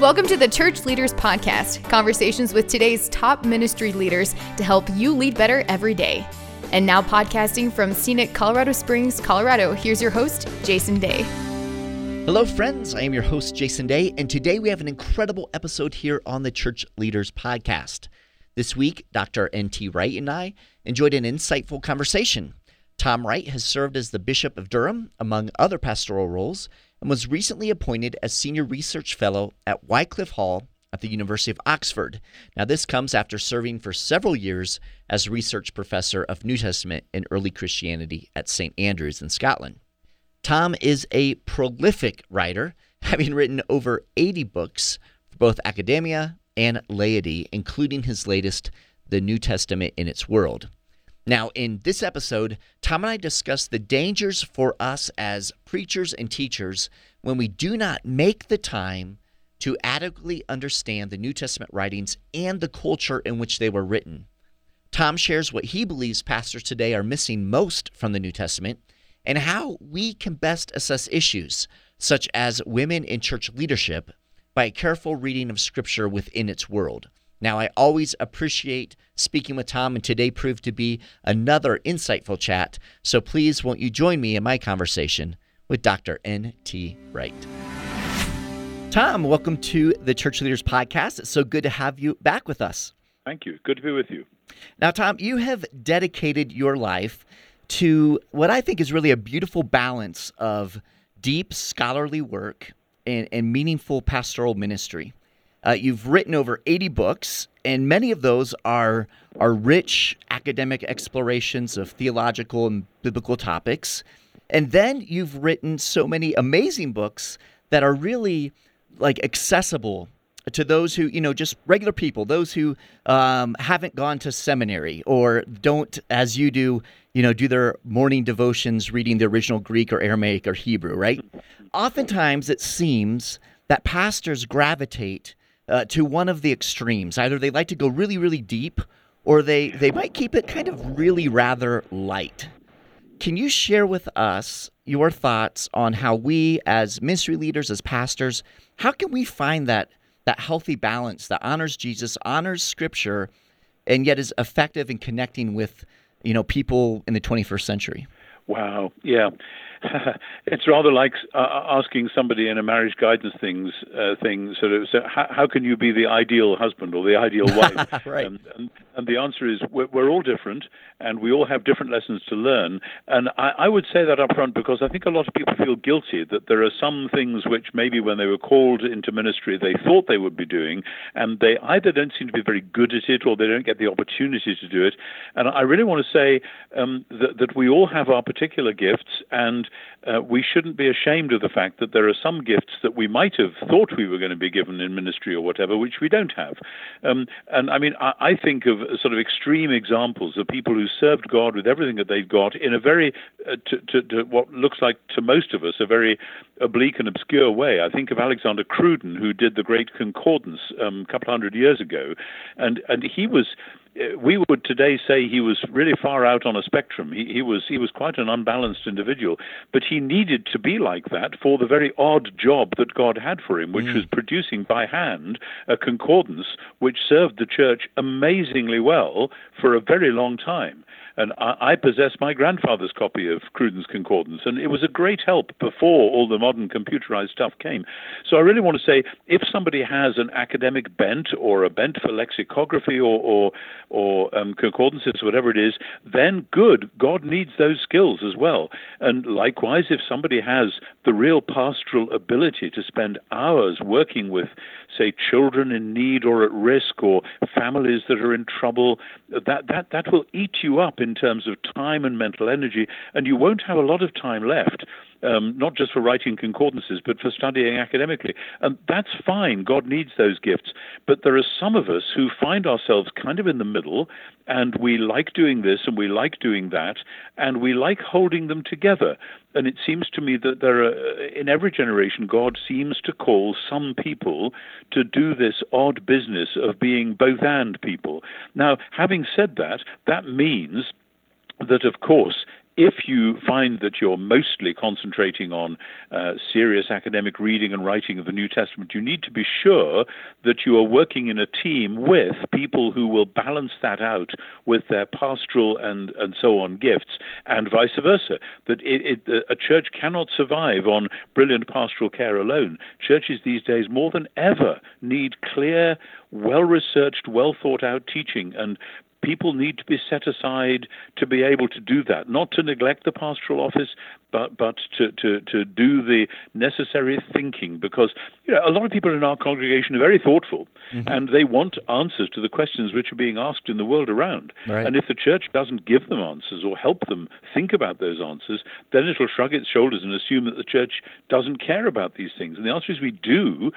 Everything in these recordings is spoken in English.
Welcome to the Church Leaders Podcast, conversations with today's top ministry leaders to help you lead better every day. And now, podcasting from scenic Colorado Springs, Colorado, here's your host, Jason Day. Hello, friends. I am your host, Jason Day, and today we have an incredible episode here on the Church Leaders Podcast. This week, Dr. N.T. Wright and I enjoyed an insightful conversation. Tom Wright has served as the Bishop of Durham, among other pastoral roles, and was recently appointed as Senior Research Fellow at Wycliffe Hall at the University of Oxford. Now, this comes after serving for several years as Research Professor of New Testament and Early Christianity at St. Andrews in Scotland. Tom is a prolific writer, having written over 80 books for both academia and laity, including his latest, The New Testament in Its World. Now, in this episode, Tom and I discuss the dangers for us as preachers and teachers when we do not make the time to adequately understand the New Testament writings and the culture in which they were written. Tom shares what he believes pastors today are missing most from the New Testament and how we can best assess issues such as women in church leadership by a careful reading of Scripture within its world. Now, I always appreciate speaking with Tom, and today proved to be another insightful chat. So please, won't you join me in my conversation with Dr. N.T. Wright? Tom, welcome to the Church Leaders Podcast. It's so good to have you back with us. Thank you. Good to be with you. Now, Tom, you have dedicated your life to what I think is really a beautiful balance of deep scholarly work and, and meaningful pastoral ministry. Uh, you've written over 80 books, and many of those are are rich academic explorations of theological and biblical topics. And then you've written so many amazing books that are really like accessible to those who you know just regular people those who um, haven't gone to seminary or don't as you do you know do their morning devotions reading the original greek or aramaic or hebrew right oftentimes it seems that pastors gravitate uh, to one of the extremes. Either they like to go really, really deep, or they, they might keep it kind of really rather light. Can you share with us your thoughts on how we, as ministry leaders, as pastors, how can we find that that healthy balance that honors Jesus, honors Scripture, and yet is effective in connecting with you know people in the 21st century? Wow, yeah. it's rather like uh, asking somebody in a marriage guidance things uh, thing sort of so how, how, can you be the ideal husband or the ideal wife right. and, and, and, the answer is we're, we're, all different and we all have different lessons to learn and I, I, would say that up front because I think a lot of people feel guilty that there are some things which maybe when they were called into ministry they thought they would be doing and they either don't seem to be very good at it or they don't get the opportunity to do it and I really want to say um, that, that we all have our particular gifts and uh, we shouldn't be ashamed of the fact that there are some gifts that we might have thought we were going to be given in ministry or whatever, which we don't have. Um, and I mean, I, I, think of sort of extreme examples of people who served God with everything that they've got in a very, uh, to, to, to, what looks like to most of us, a very oblique and obscure way. I think of Alexander Cruden, who did the Great Concordance um, a couple hundred years ago, and and he was we would today say he was really far out on a spectrum. He, he, was he was quite an unbalanced individual, but he needed to be like that for the very odd job that God had for him, which mm. was producing by hand a concordance which served the church amazingly well for a very long time. And I, I possess my grandfather's copy of Cruden's Concordance, and it was a great help before all the modern computerized stuff came. So I really want to say if somebody has an academic bent or a bent for lexicography or, or, or um, concordances, whatever it is, then good. God needs those skills as well. And likewise, if somebody has the real pastoral ability to spend hours working with, say, children in need or at risk or families that are in trouble, that, that, that will eat you up in terms of time and mental energy, and you won't have a lot of time left. Um, not just for writing concordances, but for studying academically. And that's fine. God needs those gifts. But there are some of us who find ourselves kind of in the middle, and we like doing this and we like doing that, and we like holding them together. And it seems to me that there are, in every generation, God seems to call some people to do this odd business of being both and people. Now, having said that, that means that, of course, if you find that you're mostly concentrating on uh, serious academic reading and writing of the New Testament, you need to be sure that you are working in a team with people who will balance that out with their pastoral and, and so on gifts, and vice versa. That it, it, a church cannot survive on brilliant pastoral care alone. Churches these days, more than ever, need clear, well researched, well thought out teaching and people need to be set aside to be able to do that, not to neglect the pastoral office, but but to, to, to do the necessary thinking because you know a lot of people in our congregation are very thoughtful mm-hmm. and they want answers to the questions which are being asked in the world around. Right. And if the church doesn't give them answers or help them think about those answers, then it'll shrug its shoulders and assume that the church doesn't care about these things. And the answer is we do.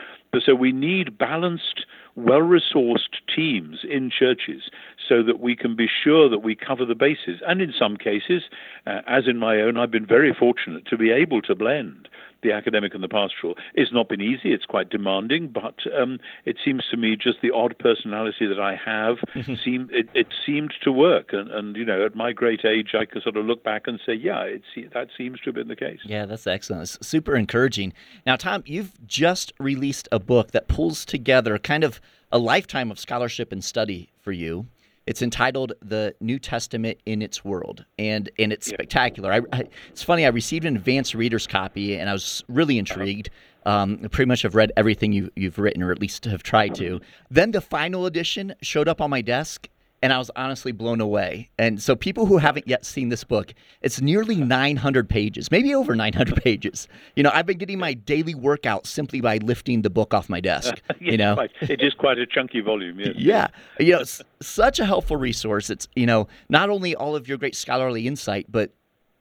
So we need balanced, well resourced teams in churches so that we can be sure that we cover the bases. And in some cases, uh, as in my own, I've been very fortunate to be able to blend the academic and the pastoral. It's not been easy, it's quite demanding, but um, it seems to me just the odd personality that I have seemed it, it, seemed to work. And, and, you know, at my great age, I can sort of look back and say, yeah, it, that seems to have been the case. Yeah, that's excellent. It's super encouraging. Now, Tom, you've just released a book that pulls together kind of a lifetime of scholarship and study for you. It's entitled "The New Testament in Its World," and and it's spectacular. I, I, it's funny. I received an advanced reader's copy, and I was really intrigued. Um, pretty much have read everything you, you've written, or at least have tried to. Then the final edition showed up on my desk, and I was honestly blown away. And so, people who haven't yet seen this book, it's nearly 900 pages, maybe over 900 pages. You know, I've been getting my daily workout simply by lifting the book off my desk. you know, it is quite a chunky volume. Yes. Yeah, you know, such a helpful resource. It's you know not only all of your great scholarly insight, but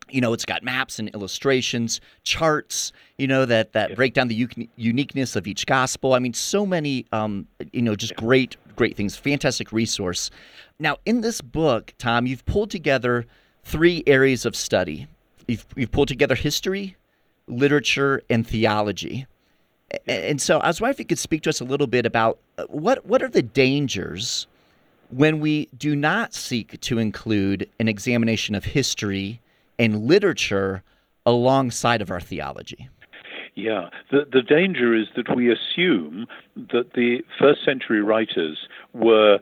you know it's got maps and illustrations charts you know that that yeah. break down the u- uniqueness of each gospel i mean so many um, you know just yeah. great great things fantastic resource now, in this book, Tom, you've pulled together three areas of study. You've, you've pulled together history, literature, and theology. And so I was wondering if you could speak to us a little bit about uh, what, what are the dangers when we do not seek to include an examination of history and literature alongside of our theology? Yeah, the, the danger is that we assume that the first century writers were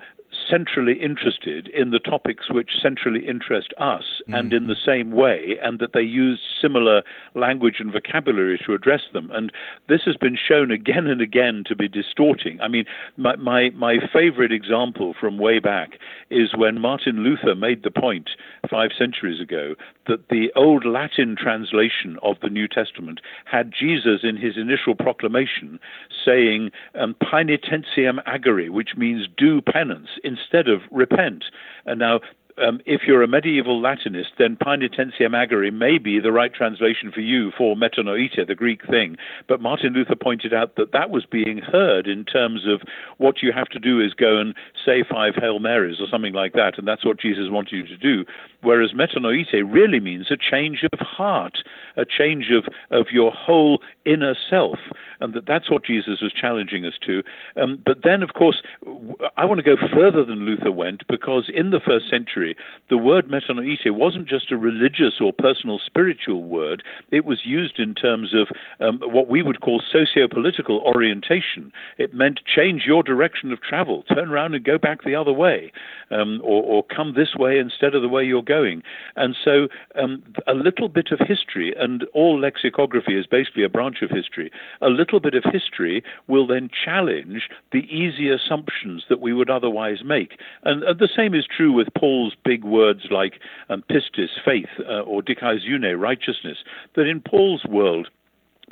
centrally interested in the topics which centrally interest us mm-hmm. and in the same way, and that they use similar language and vocabulary to address them. And this has been shown again and again to be distorting. I mean, my, my, my favorite example from way back is when Martin Luther made the point five centuries ago that the old Latin translation of the New Testament had Jesus in his initial proclamation saying um, "Paenitentiam agere," which means do penance instead of repent. And now um, if you're a medieval Latinist, then Paenitentiam agere may be the right translation for you for metanoite, the Greek thing. But Martin Luther pointed out that that was being heard in terms of what you have to do is go and say five Hail Marys or something like that, and that's what Jesus wanted you to do. Whereas metanoite really means a change of heart, a change of, of your whole inner self, and that that's what Jesus was challenging us to. Um, but then, of course, I want to go further than Luther went because in the first century, the word metanoite wasn't just a religious or personal spiritual word, it was used in terms of um, what we would call socio political orientation. It meant change your direction of travel, turn around and go back the other way, um, or, or, come this way instead of the way you're going. And so, um, a little bit of history, and all lexicography is basically a branch of history, a little bit of history will then challenge the easy assumptions that we would otherwise make. And, the same is true with Paul's big words like um, pistis, faith, uh, or dikaiosyune, righteousness, that in Paul's world,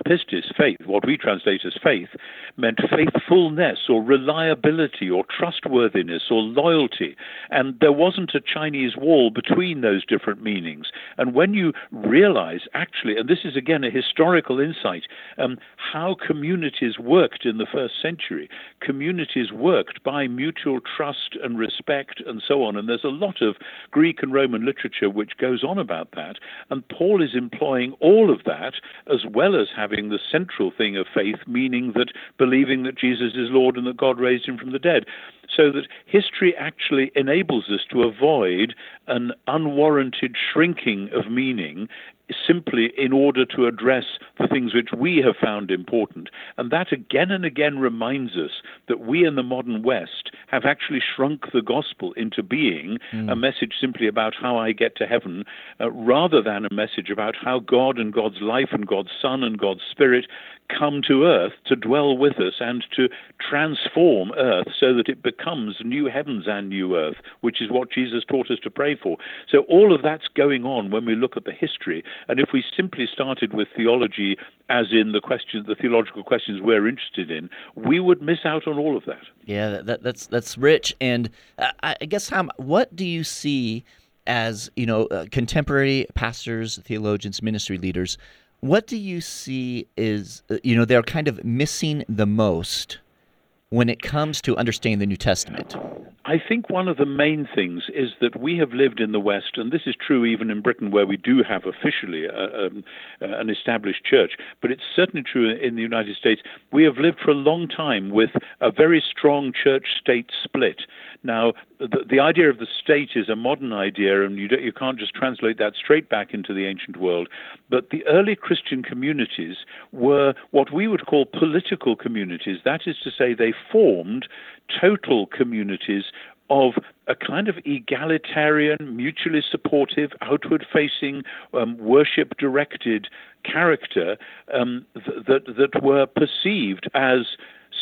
Pistis, faith, what we translate as faith, meant faithfulness or reliability or trustworthiness or loyalty. And there wasn't a Chinese wall between those different meanings. And when you realize, actually, and this is again a historical insight, um, how communities worked in the first century, communities worked by mutual trust and respect and so on. And there's a lot of Greek and Roman literature which goes on about that. And Paul is employing all of that as well as having having the central thing of faith, meaning that believing that Jesus is Lord and that God raised him from the dead. So that history actually enables us to avoid an unwarranted shrinking of meaning simply in order to address the things which we have found important. And that again and again reminds us that we in the modern West have actually shrunk the gospel into being mm. a message simply about how I get to heaven, uh, rather than a message about how God and God's life and God's Son and God's Spirit come to earth to dwell with us and to transform earth so that it becomes new heavens and new earth, which is what Jesus taught us to pray for. So all of that's going on when we look at the history. And if we simply started with theology as in the questions, the theological questions we're interested in, we would miss out on all of that. Yeah, that, that's that's rich. And uh, I guess, Tom, what do you see as you know, uh, contemporary pastors, theologians, ministry leaders? What do you see is, uh, you know, they're kind of missing the most when it comes to understanding the New Testament? I think one of the main things is that we have lived in the West, and this is true even in Britain, where we do have officially a, um, an established church, but it's certainly true in the United States. We have lived for a long time with a very strong church state split. Now, the, the idea of the state is a modern idea, and you, you can't just translate that straight back into the ancient world. But the early Christian communities were what we would call political communities. That is to say, they formed total communities of a kind of egalitarian, mutually supportive, outward facing, um, worship directed character um, th- that, that were perceived as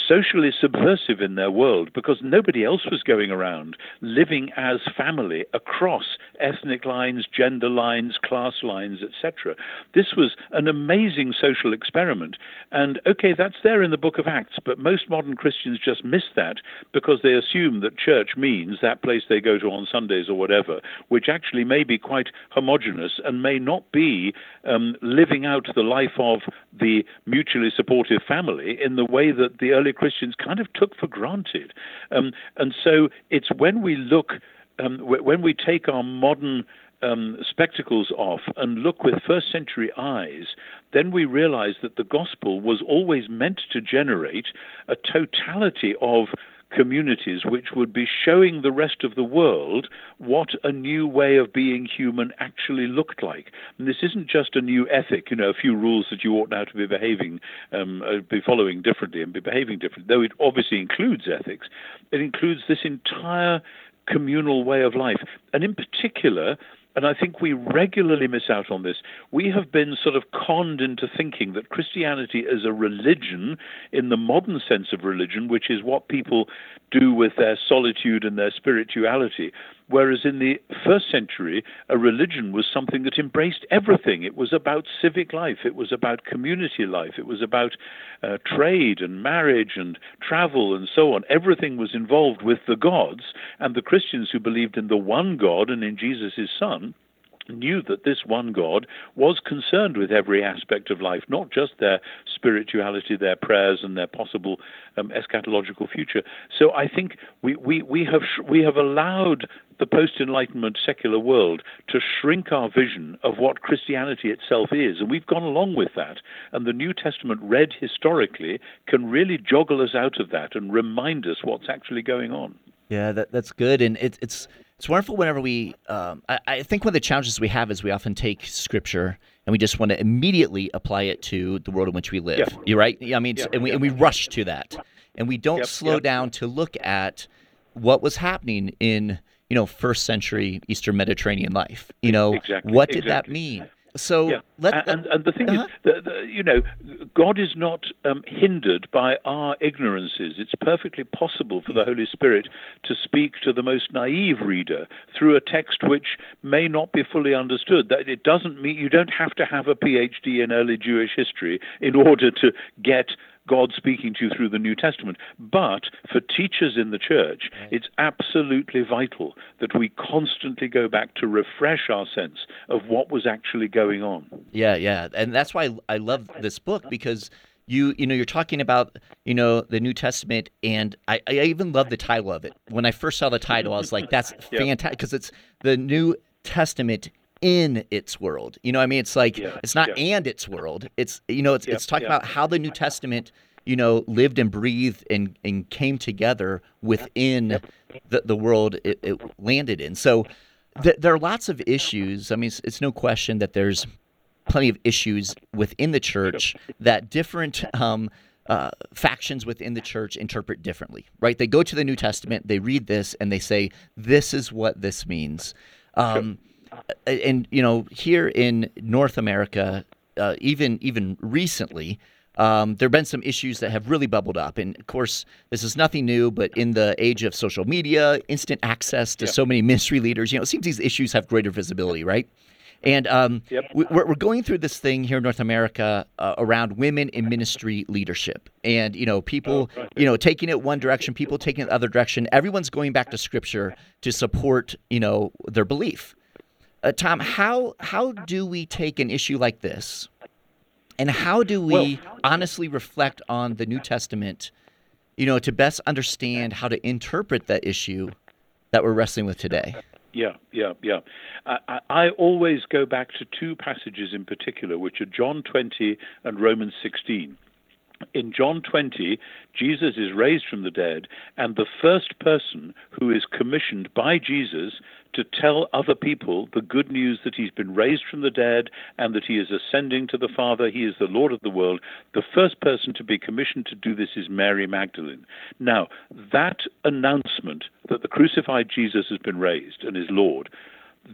socially subversive in their world because nobody else was going around living as family across ethnic lines, gender lines, class lines, etc. This was an amazing social experiment. And okay, that's there in the book of Acts, but most modern Christians just miss that because they assume that church means that place they go to on Sundays or whatever, which actually may be quite homogenous and may not be um, living out the life of the mutually supportive family in the way that the early Christians kind of took for granted. Um, and so it's when we look, um, when we take our modern um, spectacles off and look with first century eyes, then we realize that the gospel was always meant to generate a totality of communities which would be showing the rest of the world what a new way of being human actually looked like. And this isn't just a new ethic, you know, a few rules that you ought now to be behaving, um, uh, be following differently and be behaving differently, though it obviously includes ethics. It includes this entire communal way of life. And in particular, and I think we regularly miss out on this. We have been sort of conned into thinking that Christianity is a religion in the modern sense of religion, which is what people do with their solitude and their spirituality. Whereas in the first century, a religion was something that embraced everything. It was about civic life, it was about community life, it was about uh, trade and marriage and travel and so on. Everything was involved with the gods, and the Christians who believed in the one God and in Jesus, his Son, knew that this one God was concerned with every aspect of life, not just their spirituality, their prayers, and their possible um, eschatological future. So I think we, we, we, have, we have allowed the post Enlightenment secular world to shrink our vision of what Christianity itself is, and we've gone along with that. And the New Testament, read historically, can really joggle us out of that and remind us what's actually going on. Yeah, that, that's good. And it, it's it's wonderful whenever we. Um, I, I, think one of the challenges we have is we often take scripture and we just want to immediately apply it to the world in which we live. Yeah. You're right. I mean, yeah, and we and we rush to that, and we don't yep, slow yep. down to look at what was happening in you know first century Eastern Mediterranean life. You know, exactly, what did exactly. that mean? So yeah. let and, and the thing uh-huh. is, the, the, you know, God is not um, hindered by our ignorances. It's perfectly possible for the Holy Spirit to speak to the most naive reader through a text which may not be fully understood. That it doesn't mean you don't have to have a PhD in early Jewish history in order to get God speaking to you through the New Testament. But for teachers in the church, it's absolutely vital that we constantly go back to refresh our sense of what was actually going on. Yeah, yeah. And that's why I love this book because you you know you're talking about you know the New Testament and I, I even love the title of it. When I first saw the title, I was like, that's fantastic because it's the New Testament in its world. You know, I mean, it's like Yeah, it's not yeah. and its world. It's you know, it's Yeah, it's talking about how the New Testament, you know, lived and breathed and and came together within the the world it, it landed in. So th- there are lots of issues. I mean, it's, it's no question that there's plenty of issues within the church that different um, uh, factions within the church interpret differently, right? They go to the New Testament, they read this, and they say, "This is what this means." Um, and you know, here in North America, uh, even even recently, um, there have been some issues that have really bubbled up. And of course, this is nothing new, but in the age of social media, instant access to Yeah. so many ministry leaders, you know, it seems these issues have greater visibility, right? And um, Yep. we- we're, we're going through this thing here in North America uh, around women in ministry leadership, and you know, people, Oh, you know, taking it one direction, people taking it the other direction. Everyone's going back to Scripture to support, you know, their belief. Uh, Tom, how how do we take an issue like this, and how do we honestly reflect on the New Testament, you know, to best understand how to interpret that issue that we're wrestling with today? Yeah, yeah, yeah. I, I, I always go back to two passages in particular, which are John 20 and Romans 16. In John 20, Jesus is raised from the dead, and the first person who is commissioned by Jesus to tell other people the good news that he's been raised from the dead and that he is ascending to the Father, he is the Lord of the world, the first person to be commissioned to do this is Mary Magdalene. Now, that announcement that the crucified Jesus has been raised and is Lord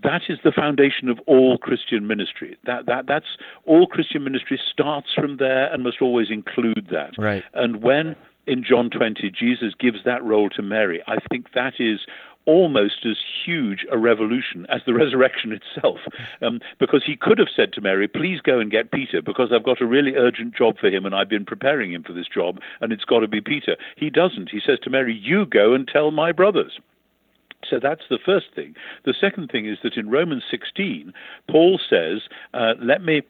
that is the foundation of all Christian ministry. That that that's all Christian ministry starts from there and must always include that. Right. And when in John 20 Jesus gives that role to Mary, I think that is almost as huge a revolution as the resurrection itself. Um, because he could have said to Mary, Please go and get Peter, because I've got a really urgent job for him and I've been preparing him for this job, and it's got to be Peter. He doesn't. He says to Mary, You go and tell my brothers. So that's the first thing. The second thing is that in Romans 16, Paul says, uh, Let me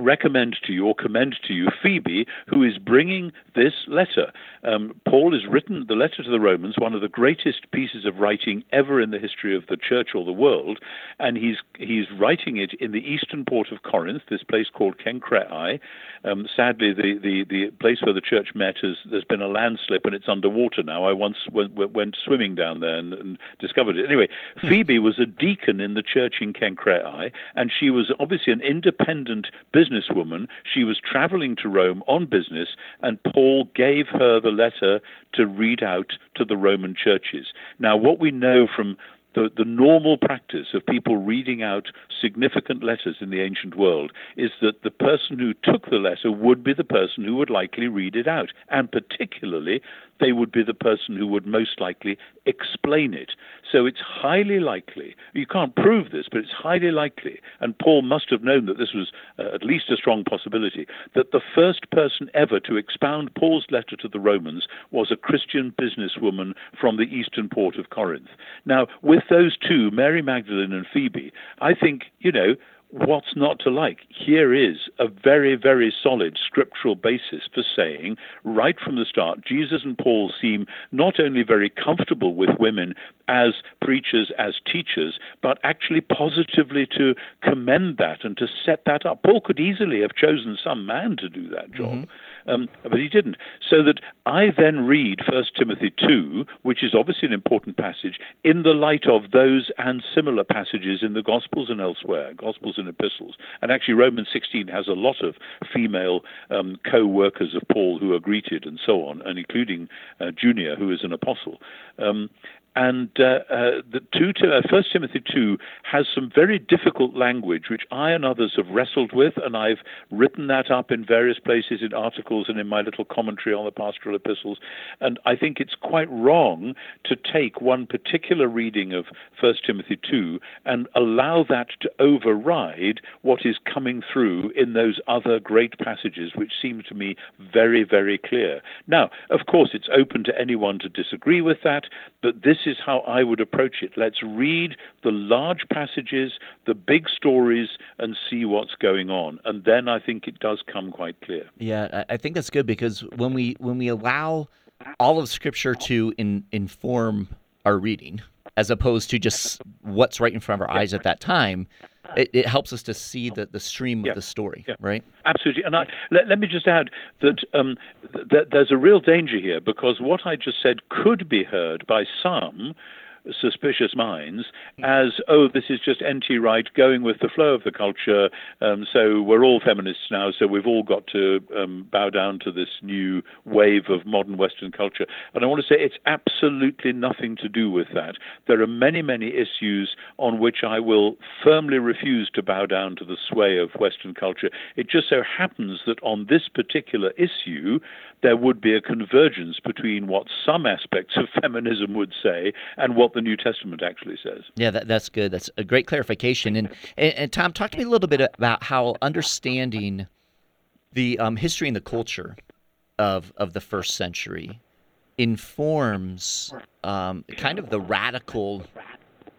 recommend to you or commend to you Phoebe, who is bringing this letter. Um, Paul has written the letter to the Romans, one of the greatest pieces of writing ever in the history of the church or the world, and he's he's writing it in the eastern port of Corinth, this place called Kenkreai. Um, sadly, the, the, the place where the church met has there's been a landslip and it's underwater now. I once went, went swimming down there and, and discovered it. Anyway, Phoebe was a deacon in the church in Kenkreai, and she was obviously an independent businesswoman. She was traveling to Rome on business, and Paul gave her the letter to read out to the Roman churches. Now, what we know from the, the normal practice of people reading out significant letters in the ancient world is that the person who took the letter would be the person who would likely read it out, and particularly they would be the person who would most likely explain it. So it's highly likely, you can't prove this, but it's highly likely, and Paul must have known that this was uh, at least a strong possibility, that the first person ever to expound Paul's letter to the Romans was a Christian businesswoman from the eastern port of Corinth. Now, with those two, Mary Magdalene and Phoebe, I think, you know, what's not to like? Here is a very, very solid scriptural basis for saying, right from the start, Jesus and Paul seem not only very comfortable with women as preachers, as teachers, but actually positively to commend that and to set that up. Paul could easily have chosen some man to do that job. Mm-hmm. Um, but he didn't. So that I then read 1 Timothy 2, which is obviously an important passage, in the light of those and similar passages in the Gospels and elsewhere, Gospels and epistles. And actually, Romans 16 has a lot of female um, co workers of Paul who are greeted and so on, and including uh, Junia, who is an apostle. Um, and uh, uh, the two, uh, First Timothy two has some very difficult language, which I and others have wrestled with, and I've written that up in various places in articles and in my little commentary on the pastoral epistles. And I think it's quite wrong to take one particular reading of First Timothy two and allow that to override what is coming through in those other great passages, which seem to me very, very clear. Now, of course, it's open to anyone to disagree with that, but this is how I would approach it. Let's read the large passages, the big stories, and see what's going on. And then I think it does come quite clear. Yeah, I I think that's good because when we when we allow all of Scripture to in, inform our reading, as opposed to just what's right in front of our eyes at that time, it, it helps us to see the, the stream Yeah. of the story, Yeah. right? Absolutely. And I, let, let me just add that, um, th- that there's a real danger here because what I just said could be heard by some suspicious minds as, oh, this is just anti right going with the flow of the culture. Um, so we're all feminists now, so we've all got to um, bow down to this new wave of modern Western culture. And I want to say it's absolutely nothing to do with that. There are many, many issues on which I will firmly refuse to bow down to the sway of Western culture. It just so happens that on this particular issue, there would be a convergence between what some aspects of feminism would say and what the New Testament actually says. Yeah, that, that's good. That's a great clarification. And, and and Tom, talk to me a little bit about how understanding the um, history and the culture of of the first century informs um, kind of the radical,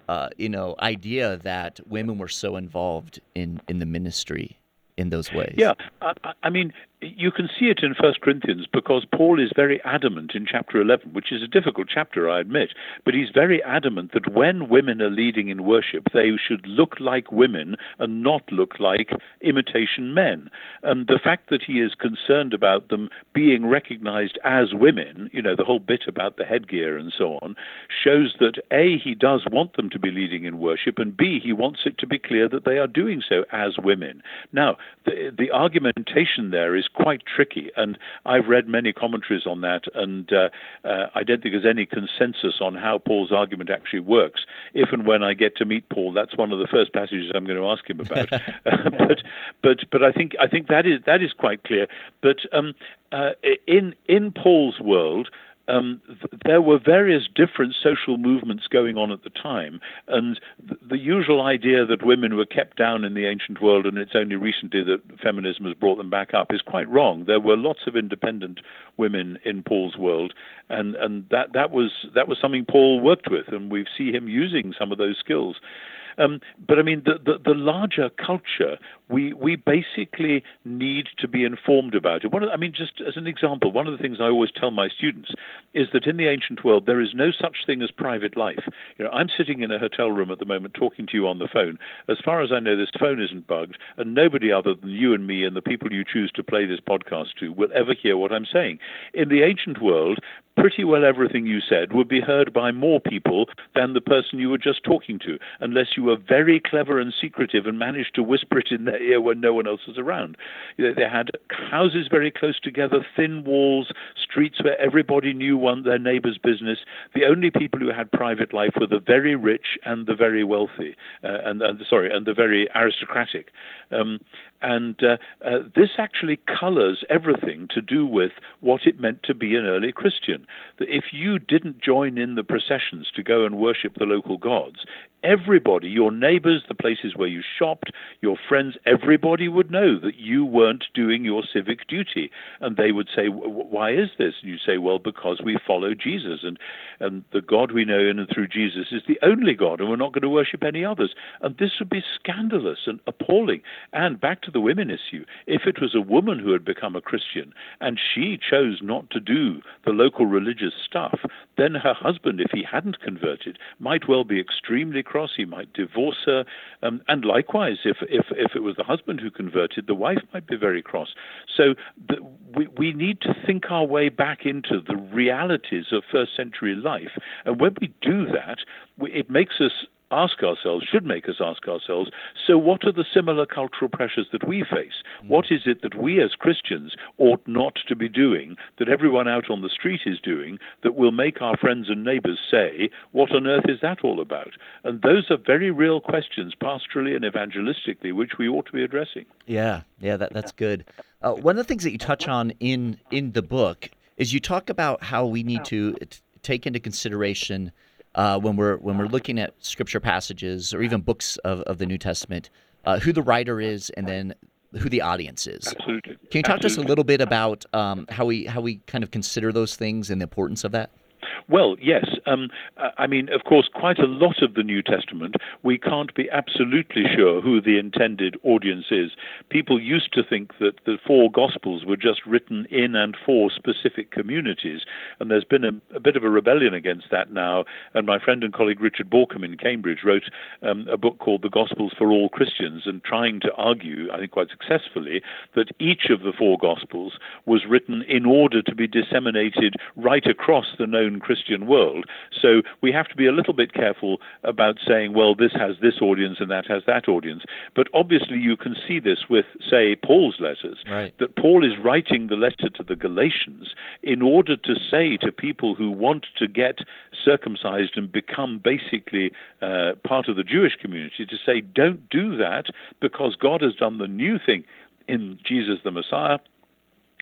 uh, you know, idea that women were so involved in in the ministry in those ways. Yeah, I- I mean, you can see it in First Corinthians because Paul is very adamant in chapter 11, which is a difficult chapter, I admit, but he's very adamant that when women are leading in worship, they should look like women and not look like imitation men. And the fact that he is concerned about them being recognized as women, you know, the whole bit about the headgear and so on, shows that A, he does want them to be leading in worship, and B, he wants it to be clear that they are doing so as women. Now, the, the argumentation there is quite tricky, and I've read many commentaries on that, and uh, uh, I don't think there's any consensus on how Paul's argument actually works. If and when I get to meet Paul, that's one of the first passages I'm going to ask him about. but but but I think I think that is that is quite clear. But um, uh, in in Paul's world um, th- there were various different social movements going on at the time, and th- the usual idea that women were kept down in the ancient world and it's only recently that feminism has brought them back up is quite wrong. There were lots of independent women in Paul's world, and, and that, that was that was something Paul worked with, and we see him using some of those skills. Um, but I mean, the, the, the larger culture, we we basically need to be informed about it. One of, I mean, just as an example, one of the things I always tell my students is that in the ancient world there is no such thing as private life. You know, I'm sitting in a hotel room at the moment talking to you on the phone. As far as I know, this phone isn't bugged, and nobody other than you and me and the people you choose to play this podcast to will ever hear what I'm saying. In the ancient world, pretty well everything you said would be heard by more people than the person you were just talking to, unless you were very clever and secretive and managed to whisper it in their ear when no one else was around. They had houses very close together, thin walls, streets where everybody knew one their neighbor's business. The only people who had private life were the very rich and the very wealthy, uh, and, and sorry, and the very aristocratic. Um, and uh, uh, this actually colors everything to do with what it meant to be an early Christian. That if you didn't join in the processions to go and worship the local gods, everybody, your neighbors, the places where you shopped, your friends, everybody would know that you weren't doing your civic duty. And they would say, Why is this? And you say, Well, because we follow Jesus. And, and the God we know in and through Jesus is the only God, and we're not going to worship any others. And this would be scandalous and appalling. And back to the women issue if it was a woman who had become a Christian and she chose not to do the local religious stuff, then her husband, if he hadn't converted, might well be extremely cross. He might divorce her. Um, and likewise, if, if, if it was the husband who converted, the wife might be very cross. So the, we, we need to think our way back into the realities of first century life. And when we do that, we, it makes us ask ourselves, should make us ask ourselves, so what are the similar cultural pressures that we face? What is it that we as Christians ought not to be doing, that everyone out on the street is doing, that will make our friends and neighbors say, what on earth is that all about? And those are very real questions, pastorally and evangelistically, which we ought to be addressing. Yeah, yeah, that that's good. Uh, one of the things that you touch on in in the book is you talk about how we need to t- take into consideration uh, when we're when we're looking at scripture passages or even books of, of the New Testament, uh, who the writer is, and then who the audience is. Absolutely. Can you talk to us a little bit about um, how we how we kind of consider those things and the importance of that? Well, yes. Um, I mean, of course, quite a lot of the New Testament, we can't be absolutely sure who the intended audience is. People used to think that the four Gospels were just written in and for specific communities, and there's been a, a bit of a rebellion against that now. And my friend and colleague Richard Bauckham in Cambridge wrote um, a book called The Gospels for All Christians, and trying to argue, I think quite successfully, that each of the four Gospels was written in order to be disseminated right across the known Christian world. So we have to be a little bit careful about saying, well, this has this audience and that has that audience. But obviously, you can see this with, say, Paul's letters, right. that Paul is writing the letter to the Galatians in order to say to people who want to get circumcised and become basically uh, part of the Jewish community, to say, don't do that because God has done the new thing in Jesus the Messiah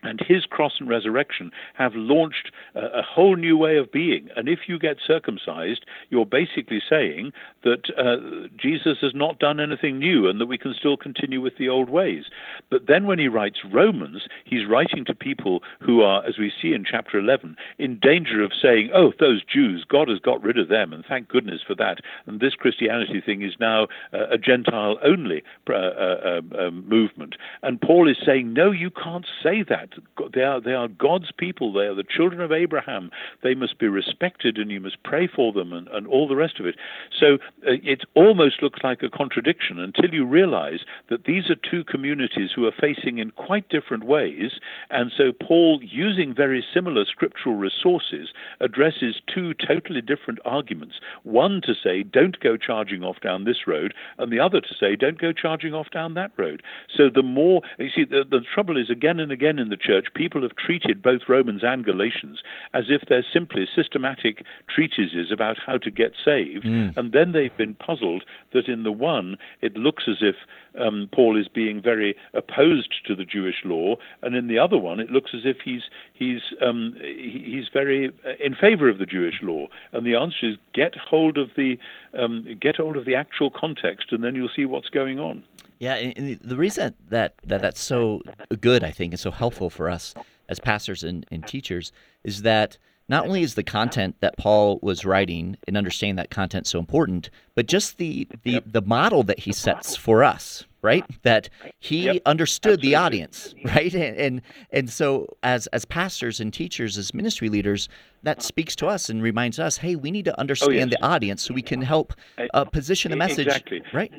and his cross and resurrection have launched a, whole new way of being. And if you get circumcised, you're basically saying that uh, Jesus has not done anything new and that we can still continue with the old ways. But then when he writes Romans, he's writing to people who are, as we see in chapter 11, in danger of saying, oh, those Jews, God has got rid of them, and thank goodness for that. And this Christianity thing is now uh, a Gentile only uh, uh um, um, movement. And Paul is saying, no, you can't say that. They are, they are God's people. They are the children of Abraham. They must be respected and you must pray for them and, and all the rest of it. So it almost looks like a contradiction until you realize that these are two communities who are facing in quite different ways. And so Paul, using very similar scriptural resources, addresses two totally different arguments. One to say, don't go charging off down this road, and the other to say, don't go charging off down that road. So the more, you see, the, the trouble is again and again in the church, people have treated both Romans and Galatians as if they're simply systematic treatises about how to get saved, mm. and then they've been puzzled that in the one it looks as if um, Paul is being very opposed to the Jewish law, and in the other one it looks as if he's he's um, he's very uh, in favor of the Jewish law. And the answer is get hold of the um, get hold of the actual context, and then you'll see what's going on. Yeah, and the reason that, that that's so good, I think, and so helpful for us as pastors and, and teachers is that not only is the content that Paul was writing and understanding that content so important, but just the the, yep. the model that he sets for us, right? That he yep. understood Absolutely. the audience, right? And, and and so as as pastors and teachers, as ministry leaders, that speaks to us and reminds us, hey, we need to understand oh, yes. the audience so we can help uh, position the message, exactly. right?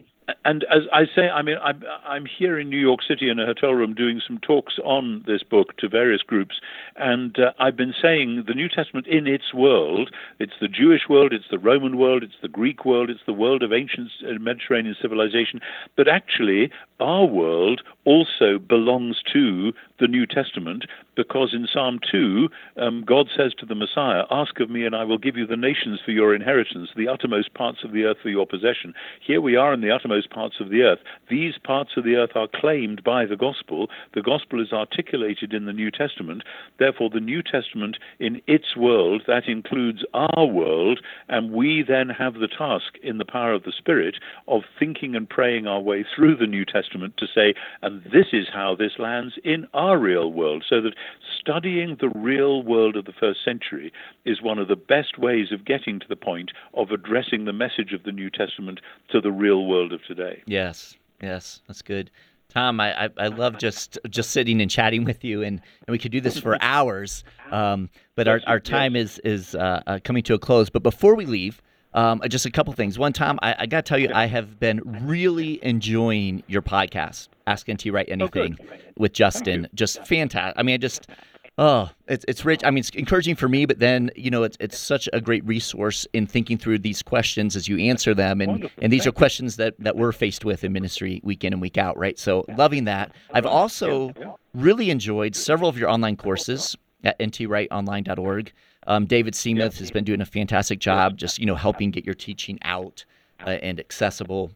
and as I say, I mean, I'm, I'm here in New York City in a hotel room doing some talks on this book to various groups, and uh, I've been saying the New Testament in its world, it's the Jewish world, it's the Roman world, it's the Greek world, it's the world of ancient uh, Mediterranean civilization, but actually our world also belongs to the New Testament because in Psalm 2, um, God says to the Messiah, Ask of me, and I will give you the nations for your inheritance, the uttermost parts of the earth for your possession. Here we are in the uttermost parts of the earth. These parts of the earth are claimed by the gospel. The gospel is articulated in the New Testament. Therefore, the New Testament in its world, that includes our world, and we then have the task in the power of the Spirit of thinking and praying our way through the New Testament to say, and this is how this lands in our real world, so that studying the real world of the first century is one of the best ways of getting to the point of addressing the message of the New Testament to the real world of today. Yes, yes, that's good. Tom, I, I, I, love just just sitting and chatting with you, and, and we could do this for hours. Um, but our, our time is is uh, uh, coming to a close. But before we leave, um, just a couple things. One, Tom, I, I got to tell you, I have been really enjoying your podcast, Ask NT Wright oh, Anything, oh, with Justin. Just fantastic. I mean, I just Oh, it's it's rich. I mean, it's encouraging for me, but then you know, it's it's such a great resource in thinking through these questions as you answer them, and Wonderful. and these are questions that that we're faced with in ministry week in and week out, right? So loving that. I've also really enjoyed several of your online courses at ntwrightonline.org. Um, David Seemuth has been doing a fantastic job, just you know, helping get your teaching out uh, and accessible.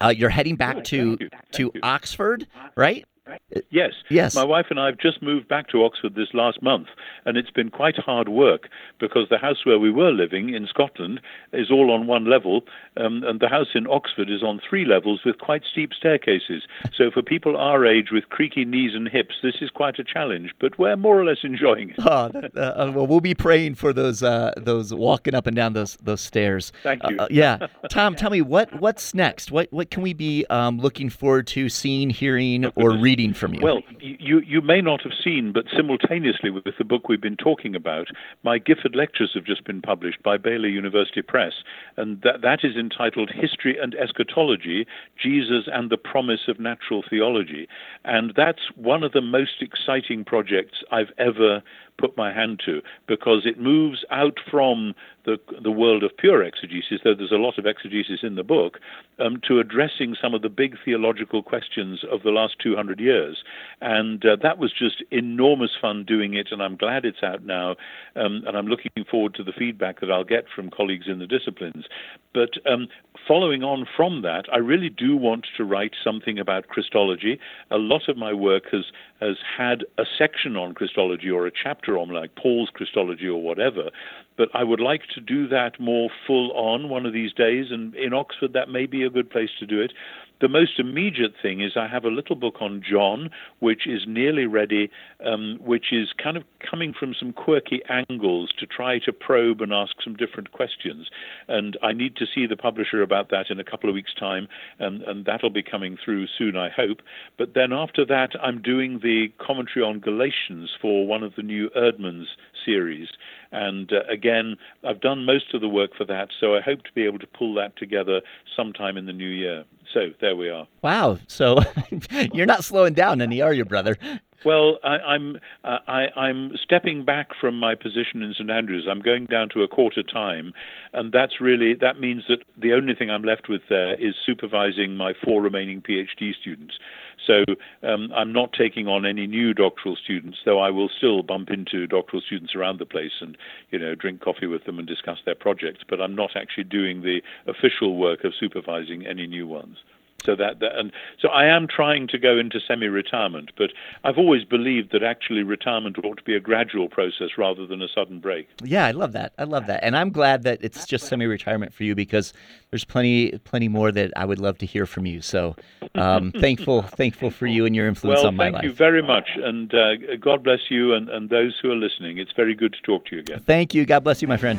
Uh, you're heading back to to Oxford, right? Yes. Yes. My wife and I have just moved back to Oxford this last month, and it's been quite hard work because the house where we were living in Scotland is all on one level, um, and the house in Oxford is on three levels with quite steep staircases. So for people our age with creaky knees and hips, this is quite a challenge, but we're more or less enjoying it. Oh, uh, well, we'll be praying for those uh, those walking up and down those those stairs. Thank you. Uh, yeah, Tom, tell me what what's next? What what can we be um, looking forward to seeing, hearing, or reading from you? Well, you you may not have seen, but simultaneously with the book we've been talking about, my Gifford lectures have just been published by Baylor University Press, and that that is entitled History and Eschatology: Jesus and the Promise of Natural Theology, and that's one of the most exciting projects I've ever put my hand to because it moves out from the the world of pure exegesis, though there's a lot of exegesis in the book, um, to addressing some of the big theological questions of the last 200 years, and uh, that was just enormous fun doing it, and I'm glad it's out now, um, and I'm looking forward to the feedback that I'll get from colleagues in the disciplines. But um, following on from that, I really do want to write something about Christology. A lot of my work has has had a section on Christology or a chapter on like Paul's Christology or whatever, but I would like to do that more full on one of these days, and in Oxford that may be a good place to do it. The most immediate thing is I have a little book on John, which is nearly ready, um, which is kind of coming from some quirky angles to try to probe and ask some different questions. And I need to see the publisher about that in a couple of weeks' time, and, and that'll be coming through soon, I hope. But then after that, I'm doing the commentary on Galatians for one of the new Eerdmans series. And uh, again, I've done most of the work for that, so I hope to be able to pull that together sometime in the new year. So there we are. Wow. So you're not slowing down any, are you, brother? Well, I, am uh, I, am stepping back from my position in St Andrews. I'm going down to a quarter time, and that's really that means that the only thing I'm left with there is supervising my four remaining PhD students. So um, I'm not taking on any new doctoral students, though I will still bump into doctoral students around the place and you know drink coffee with them and discuss their projects. But I'm not actually doing the official work of supervising any new ones. So that, that, and so I am trying to go into semi-retirement, but I've always believed that actually retirement ought to be a gradual process rather than a sudden break. Yeah, I love that. I love that, and I'm glad that it's just semi-retirement for you because there's plenty, plenty more that I would love to hear from you. So um, thankful, thankful for you and your influence well, on my life. Well, thank you very much, and uh, God bless you and, and those who are listening. It's very good to talk to you again. Thank you. God bless you, my friend.